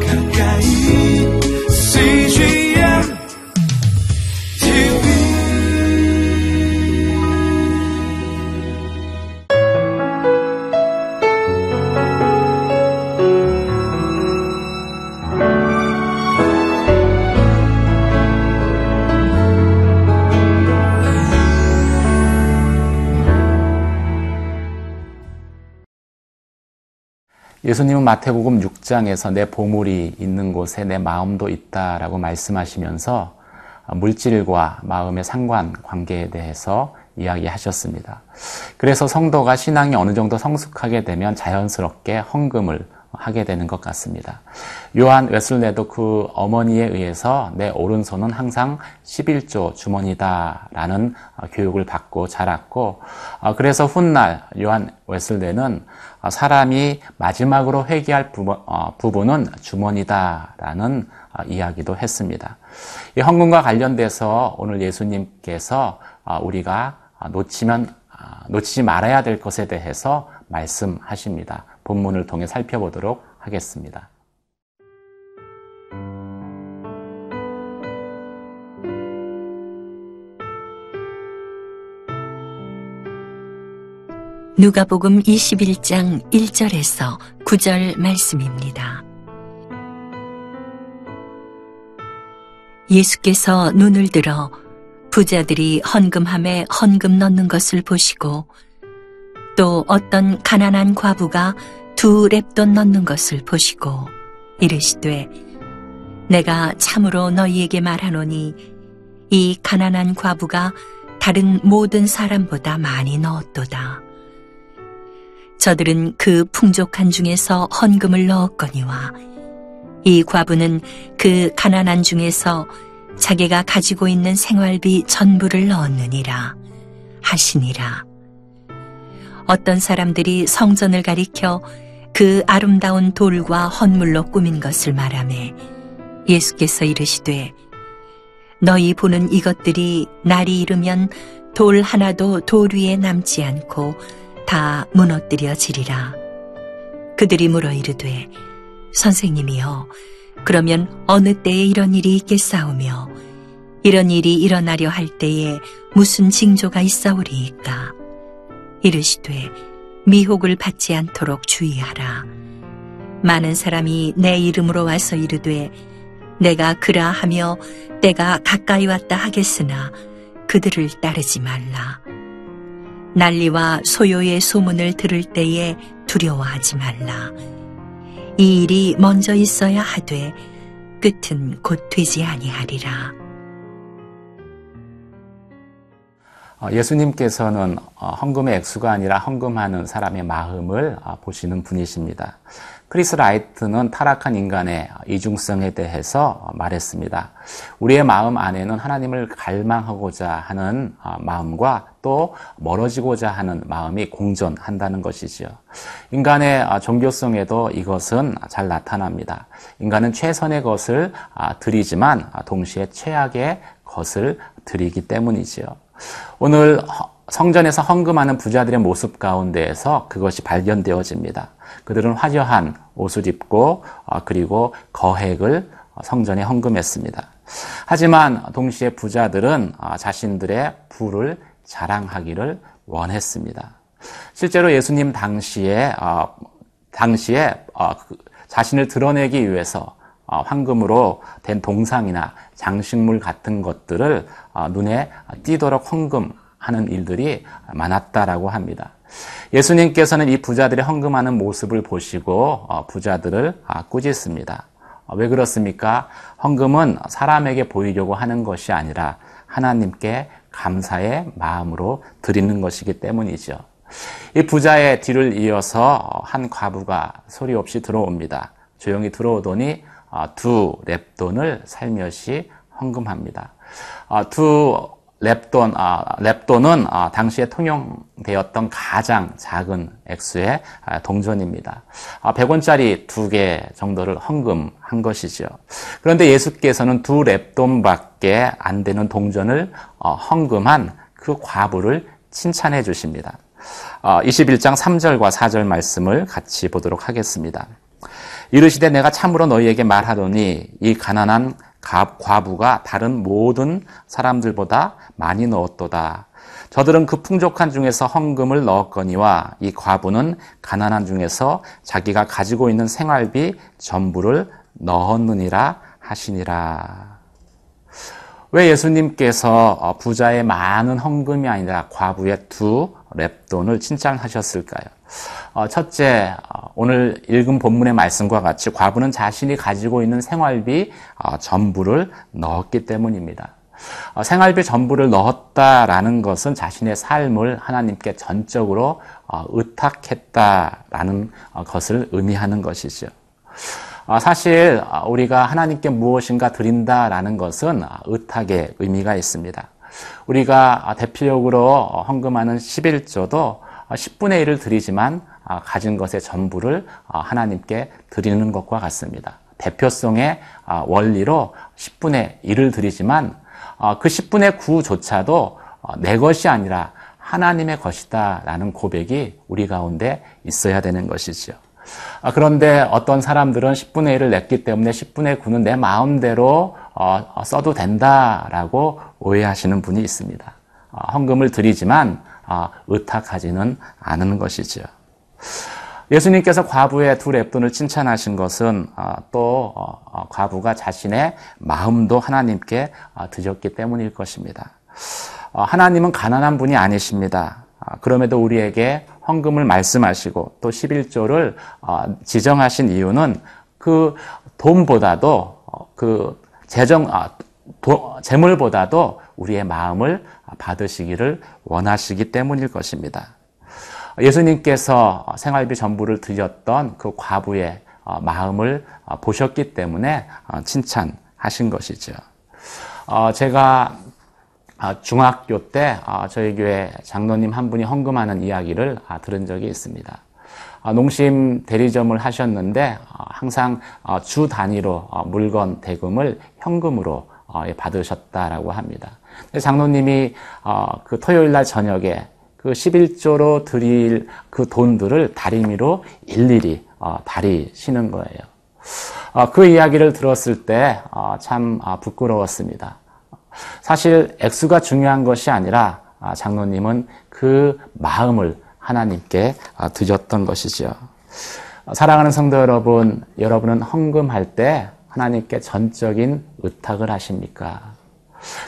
가까 예수님은 마태복음 6장에서 내 보물이 있는 곳에 내 마음도 있다라고 말씀하시면서 물질과 마음의 상관 관계에 대해서 이야기하셨습니다. 그래서 성도가 신앙이 어느 정도 성숙하게 되면 자연스럽게 헌금을 하게 되는 것 같습니다. 요한 웨슬레도 그 어머니에 의해서 내 오른손은 항상 11조 주머니다라는 교육을 받고 자랐고, 그래서 훗날 요한 웨슬레는 사람이 마지막으로 회개할 어, 부분은 주머니다라는 이야기도 했습니다. 이 헌금과 관련돼서 오늘 예수님께서 우리가 놓치면 놓치지 말아야 될 것에 대해서 말씀하십니다. 본문을 통해 살펴보도록 하겠습니다. 누가복음 21장 1절에서 9절 말씀입니다. 예수께서 눈을 들어 부자들이 헌금함에 헌금 넣는 것을 보시고 또 어떤 가난한 과부가 두 랩돈 넣는 것을 보시고 이르시되 내가 참으로 너희에게 말하노니 이 가난한 과부가 다른 모든 사람보다 많이 넣었도다. 저들은 그 풍족한 중에서 헌금을 넣었거니와 이 과부는 그 가난한 중에서 자기가 가지고 있는 생활비 전부를 넣었느니라 하시니라. 어떤 사람들이 성전을 가리켜 그 아름다운 돌과 헌물로 꾸민 것을 말하매 예수께서 이르시되 너희 보는 이것들이 날이 이르면 돌 하나도 돌 위에 남지 않고 다 무너뜨려지리라. 그들이 물어 이르되 선생님이여 그러면 어느 때에 이런 일이 있겠사오며 이런 일이 일어나려 할 때에 무슨 징조가 있사오리이까 이르시되 미혹을 받지 않도록 주의하라. 많은 사람이 내 이름으로 와서 이르되 내가 그라 하며 때가 가까이 왔다 하겠으나 그들을 따르지 말라. 난리와 소요의 소문을 들을 때에 두려워하지 말라. 이 일이 먼저 있어야 하되 끝은 곧 되지 아니하리라. 예수님께서는 어, 헌금의 액수가 아니라 헌금하는 사람의 마음을 어, 보시는 분이십니다. 크리스 라이트는 타락한 인간의 이중성에 대해서 말했습니다. 우리의 마음 안에는 하나님을 갈망하고자 하는 마음과 또 멀어지고자 하는 마음이 공존한다는 것이지요. 인간의 종교성에도 이것은 잘 나타납니다. 인간은 최선의 것을 드리지만 동시에 최악의 것을 드리기 때문이지요. 오늘 성전에서 헌금하는 부자들의 모습 가운데에서 그것이 발견되어집니다. 그들은 화려한 옷을 입고 어, 그리고 거액을 성전에 헌금했습니다. 하지만 동시에 부자들은 어, 자신들의 부를 자랑하기를 원했습니다. 실제로 예수님 당시에 어, 당시에 그 자신을 드러내기 위해서 황금으로 된 동상이나 장식물 같은 것들을 눈에 띄도록 헌금하는 일들이 많았다라고 합니다. 예수님께서는 이 부자들의 헌금하는 모습을 보시고 어, 부자들을 아, 꾸짖습니다. 어, 왜 그렇습니까? 헌금은 사람에게 보이려고 하는 것이 아니라 하나님께 감사의 마음으로 드리는 것이기 때문이죠. 이 부자의 뒤를 이어서 한 과부가 소리 없이 들어옵니다. 조용히 들어오더니 어, 두 랩돈을 살며시 헌금합니다. 두 랩돈, 아, 랩돈은 아, 당시에 통용되었던 가장 작은 액수의 아, 동전입니다. 아, 100원짜리 두 개 정도를 헌금한 것이죠. 그런데 예수께서는 두 랩돈밖에 안 되는 동전을 어, 헌금한 그 과부를 칭찬해 주십니다. 어, 21장 3절과 4절 말씀을 같이 보도록 하겠습니다. 이르시되 내가 참으로 너희에게 말하노니 이 가난한 과부가 다른 모든 사람들보다 많이 넣었도다. 저들은 그 풍족한 중에서 헌금을 넣었거니와 이 과부는 가난한 중에서 자기가 가지고 있는 생활비 전부를 넣었느니라 하시니라. 왜 예수님께서 어, 부자의 많은 헌금이 아니라 과부의 두 랩돈을 칭찬하셨을까요? 어, 첫째, 어, 오늘 읽은 본문의 말씀과 같이 과부는 자신이 가지고 있는 생활비 전부를 넣었기 때문입니다. 생활비 전부를 넣었다라는 것은 자신의 삶을 하나님께 전적으로 의탁했다라는 것을 의미하는 것이죠. 아, 사실 아, 우리가 하나님께 무엇인가 드린다라는 것은 아, 의탁의 의미가 있습니다. 우리가 대표적으로 헌금하는 11조도 10분의 1을 드리지만 가진 것의 전부를 하나님께 드리는 것과 같습니다. 대표성의 원리로 10분의 1을 드리지만 그 10분의 9조차도 내 것이 아니라 하나님의 것이다 라는 고백이 우리 가운데 있어야 되는 것이죠. 아, 그런데 어떤 사람들은 10분의 1을 냈기 때문에 10분의 9는 내 마음대로 어, 어, 써도 된다라고 오해하시는 분이 있습니다. 어, 헌금을 드리지만 의탁하지는 않은 것이죠. 예수님께서 과부의 두 랩돈을 칭찬하신 것은 또 과부가 자신의 마음도 하나님께 드렸기 때문일 것입니다. 하나님은 가난한 분이 아니십니다. 그럼에도 우리에게 헌금을 말씀하시고 또 11조를 어, 지정하신 이유는 그 돈보다도 어, 그 재정 아, 재물보다도 우리의 마음을 받으시기를 원하시기 때문일 것입니다. 예수님께서 생활비 전부를 드렸던 그 과부의 어, 마음을 보셨기 때문에 칭찬하신 것이죠. 제가 아, 중학교 때 아, 저희 교회 장로님 한 분이 헌금하는 이야기를 아, 들은 적이 있습니다. 농심 대리점을 하셨는데 항상 주 단위로 물건 대금을 현금으로 예, 받으셨다라고 합니다. 장로님이 그 토요일 날 저녁에 그 11조로 드릴 그 돈들을 다리미로 일일이 다리시는 거예요. 그 이야기를 들었을 때 참 부끄러웠습니다. 사실 액수가 중요한 것이 아니라 아, 장로님은 그 마음을 하나님께 아, 드렸던 것이죠. 사랑하는 성도 여러분, 여러분은 헌금할 때 하나님께 전적인 의탁을 하십니까?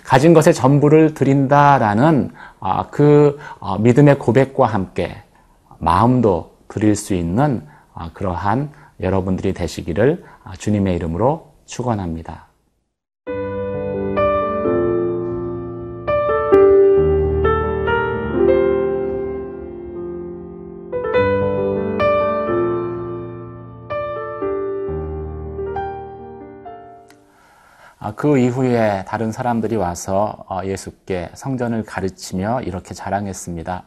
가진 것의 전부를 드린다라는 아, 그 어, 믿음의 고백과 함께 마음도 드릴 수 있는 그러한 여러분들이 되시기를 주님의 이름으로 축원합니다. 그 이후에 다른 사람들이 와서 어, 예수께 성전을 가르치며 이렇게 자랑했습니다.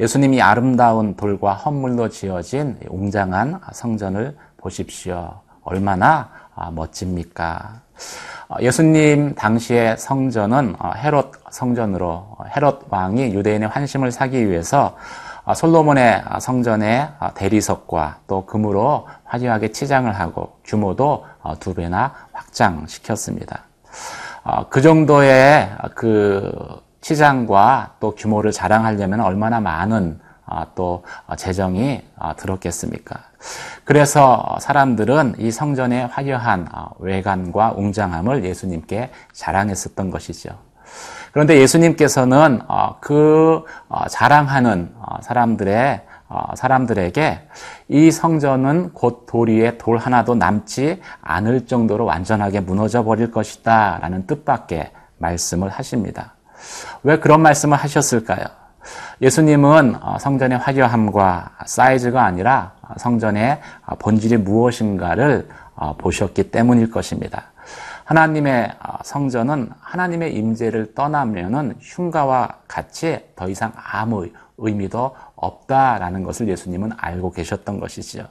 예수님이 아름다운 돌과 헛물로 지어진 웅장한 성전을 보십시오. 얼마나 아, 멋집니까? 어, 예수님 당시의 성전은 어, 헤롯 성전으로 헤롯 왕이 유대인의 환심을 사기 위해서 솔로몬의 성전의 대리석과 또 금으로 화려하게 치장을 하고 규모도 두 배나 확장시켰습니다. 어, 그 정도의 그 시장과 또 규모를 자랑하려면 얼마나 많은 어, 또 재정이 어, 들었겠습니까? 그래서 사람들은 이 성전의 화려한 외관과 웅장함을 예수님께 자랑했었던 것이죠. 그런데 예수님께서는 그 자랑하는 사람들의 어, 사람들에게 이 성전은 곧 도리에 돌 하나도 남지 않을 정도로 완전하게 무너져 버릴 것이다 라는 뜻밖의 말씀을 하십니다. 왜 그런 말씀을 하셨을까요? 예수님은 어, 성전의 화려함과 사이즈가 아니라 성전의 본질이 무엇인가를 어, 보셨기 때문일 것입니다. 하나님의 성전은 하나님의 임재를 떠나면은 흉가와 같이 더 이상 아무 의미도 없다라는 것을 예수님은 알고 계셨던 것이지요.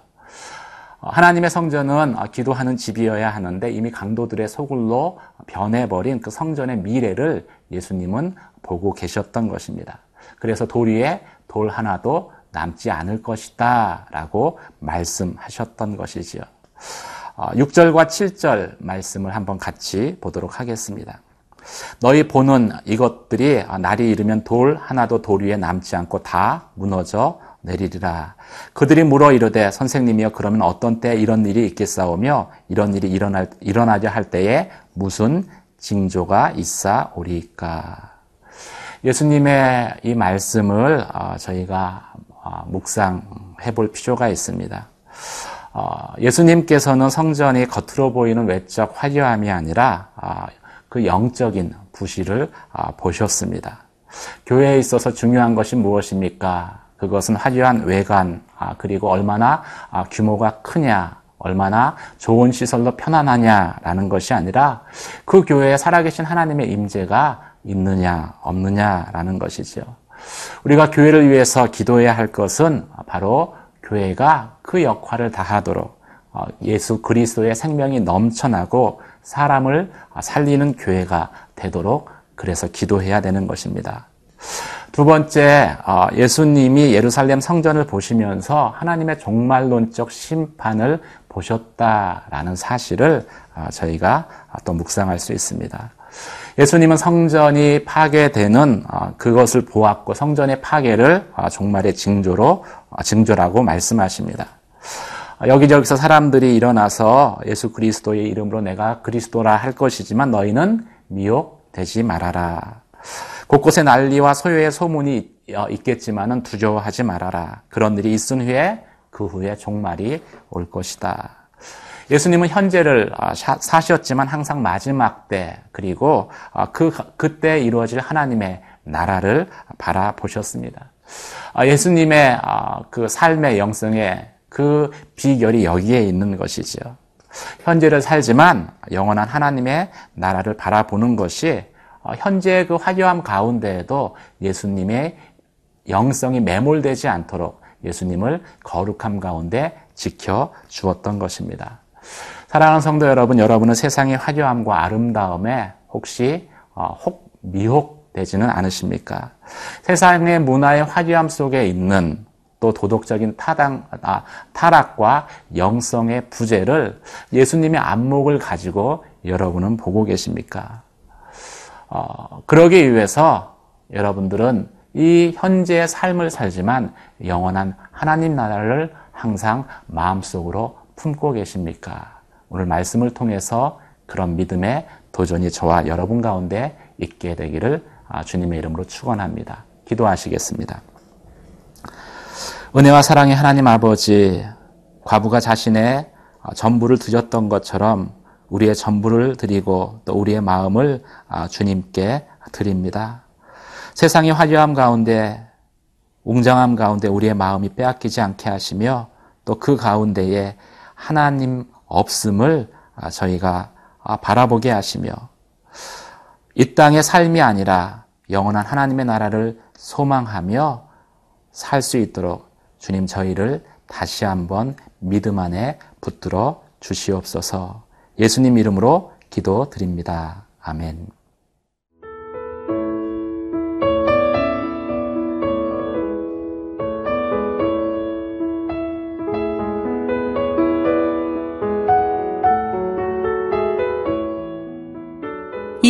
어, 하나님의 성전은 어, 기도하는 집이어야 하는데 이미 강도들의 소굴로 변해버린 그 성전의 미래를 예수님은 보고 계셨던 것입니다. 그래서 돌 위에 돌 하나도 남지 않을 것이다 라고 말씀하셨던 것이지요. 6절과 7절 말씀을 한번 같이 보도록 하겠습니다. 너희 보는 이것들이 날이 이르면 돌 하나도 돌 위에 남지 않고 다 무너져 내리리라. 그들이 물어 이르되 선생님이여 그러면 어떤 때 이런 일이 있겠사오며 이런 일이 일어날, 일어나려 할 때에 무슨 징조가 있사오리까. 예수님의 이 말씀을 어, 저희가 어, 묵상해 볼 필요가 있습니다. 어, 예수님께서는 성전이 겉으로 보이는 외적 화려함이 아니라 그 영적인 부실을 보셨습니다. 교회에 있어서 중요한 것이 무엇입니까? 그것은 화려한 외관, 그리고 얼마나 규모가 크냐, 얼마나 좋은 시설로 편안하냐라는 것이 아니라 그 교회에 살아계신 하나님의 임재가 있느냐 없느냐라는 것이죠. 우리가 교회를 위해서 기도해야 할 것은 바로 교회가 그 역할을 다하도록 어, 예수 그리스도의 생명이 넘쳐나고 사람을 살리는 교회가 되도록 그래서 기도해야 되는 것입니다. 두 번째, 어, 예수님이 예루살렘 성전을 보시면서 하나님의 종말론적 심판을 보셨다라는 사실을 어, 저희가 또 묵상할 수 있습니다. 예수님은 성전이 파괴되는 어, 그것을 보았고 성전의 파괴를 어, 종말의 징조로 어, 징조라고 말씀하십니다. 여기저기서 사람들이 일어나서 예수 그리스도의 이름으로 내가 그리스도라 할 것이지만 너희는 미혹되지 말아라. 곳곳에 난리와 소요의 소문이 있겠지만은 두려워하지 말아라. 그런 일이 있은 후에 그 후에 종말이 올 것이다. 예수님은 현재를 아, 사셨지만 항상 마지막 때 그리고 아, 그 그때 이루어질 하나님의 나라를 바라보셨습니다. 아, 예수님의 그 삶의 영성의 그 비결이 여기에 있는 것이지요. 현재를 살지만 영원한 하나님의 나라를 바라보는 것이 현재의 그 화려함 가운데에도 예수님의 영성이 매몰되지 않도록 예수님을 거룩함 가운데 지켜 주었던 것입니다. 사랑하는 성도 여러분, 여러분은 세상의 화려함과 아름다움에 혹시 어, 혹 미혹되지는 않으십니까? 세상의 문화의 화려함 속에 있는 또 도덕적인 타당, 아, 타락과 영성의 부재를 예수님의 안목을 가지고 여러분은 보고 계십니까? 어, 그러기 위해서 여러분들은 이 현재의 삶을 살지만 영원한 하나님 나라를 항상 마음속으로 품고 계십니까? 오늘 말씀을 통해서 그런 믿음의 도전이 저와 여러분 가운데 있게 되기를 아, 주님의 이름으로 축원합니다. 기도하시겠습니다. 은혜와 사랑의 하나님 아버지, 과부가 자신의 아, 전부를 드렸던 것처럼 우리의 전부를 드리고 또 우리의 마음을 아, 주님께 드립니다. 세상의 화려함 가운데 웅장함 가운데 우리의 마음이 빼앗기지 않게 하시며 또 그 가운데에 하나님 없음을 아, 저희가 아, 바라보게 하시며 이 땅의 삶이 아니라 영원한 하나님의 나라를 소망하며 살 수 있도록 주님 저희를 다시 한번 믿음 안에 붙들어 주시옵소서 예수님 이름으로 기도 드립니다. 아멘.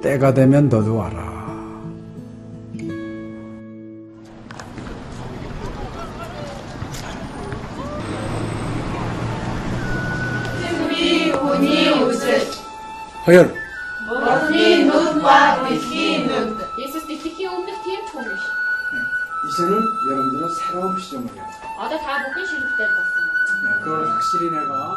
때가 되면 너도 와라. 승비 운이 우슬 허연 머니 눈과 귀 눈. 예수님이 오는 톰이시. 이제는 여러분들은 새로운 시점을 해요. 어제 다 보기 싫을 때 봤어. 그걸 확실히 내가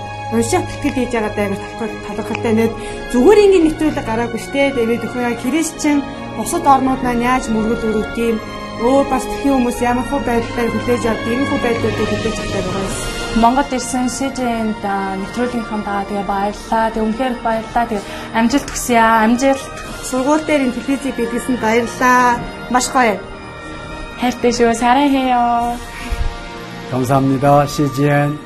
уншаад тэтгэл хийж байгаа даа талархалтай нэг зүгээр ингээд нэвтрүүлэг гараагүй штэ тэгээд өхөө яг христчин бусад орнууд маань яаж мөргөл өрөвт юм өөр бас тхэн хүмүүс ямар хөө байдлаар хүлээж авд ийм хөө байдлуудыг хүлээж авдаг байгаа юм. Монгол ирсэн СЖН-д нэвтрүүлгийнхаа даа тэгээ баярлаа. Тэг үнхээр баярлаа. Тэг амжилт хүсье аа. Амжилт. Сургууль дээр ин телевизийг бидлсэн баярлаа. Маш гоё. хайртай шүү. 사랑해요. 감사합니다. CGN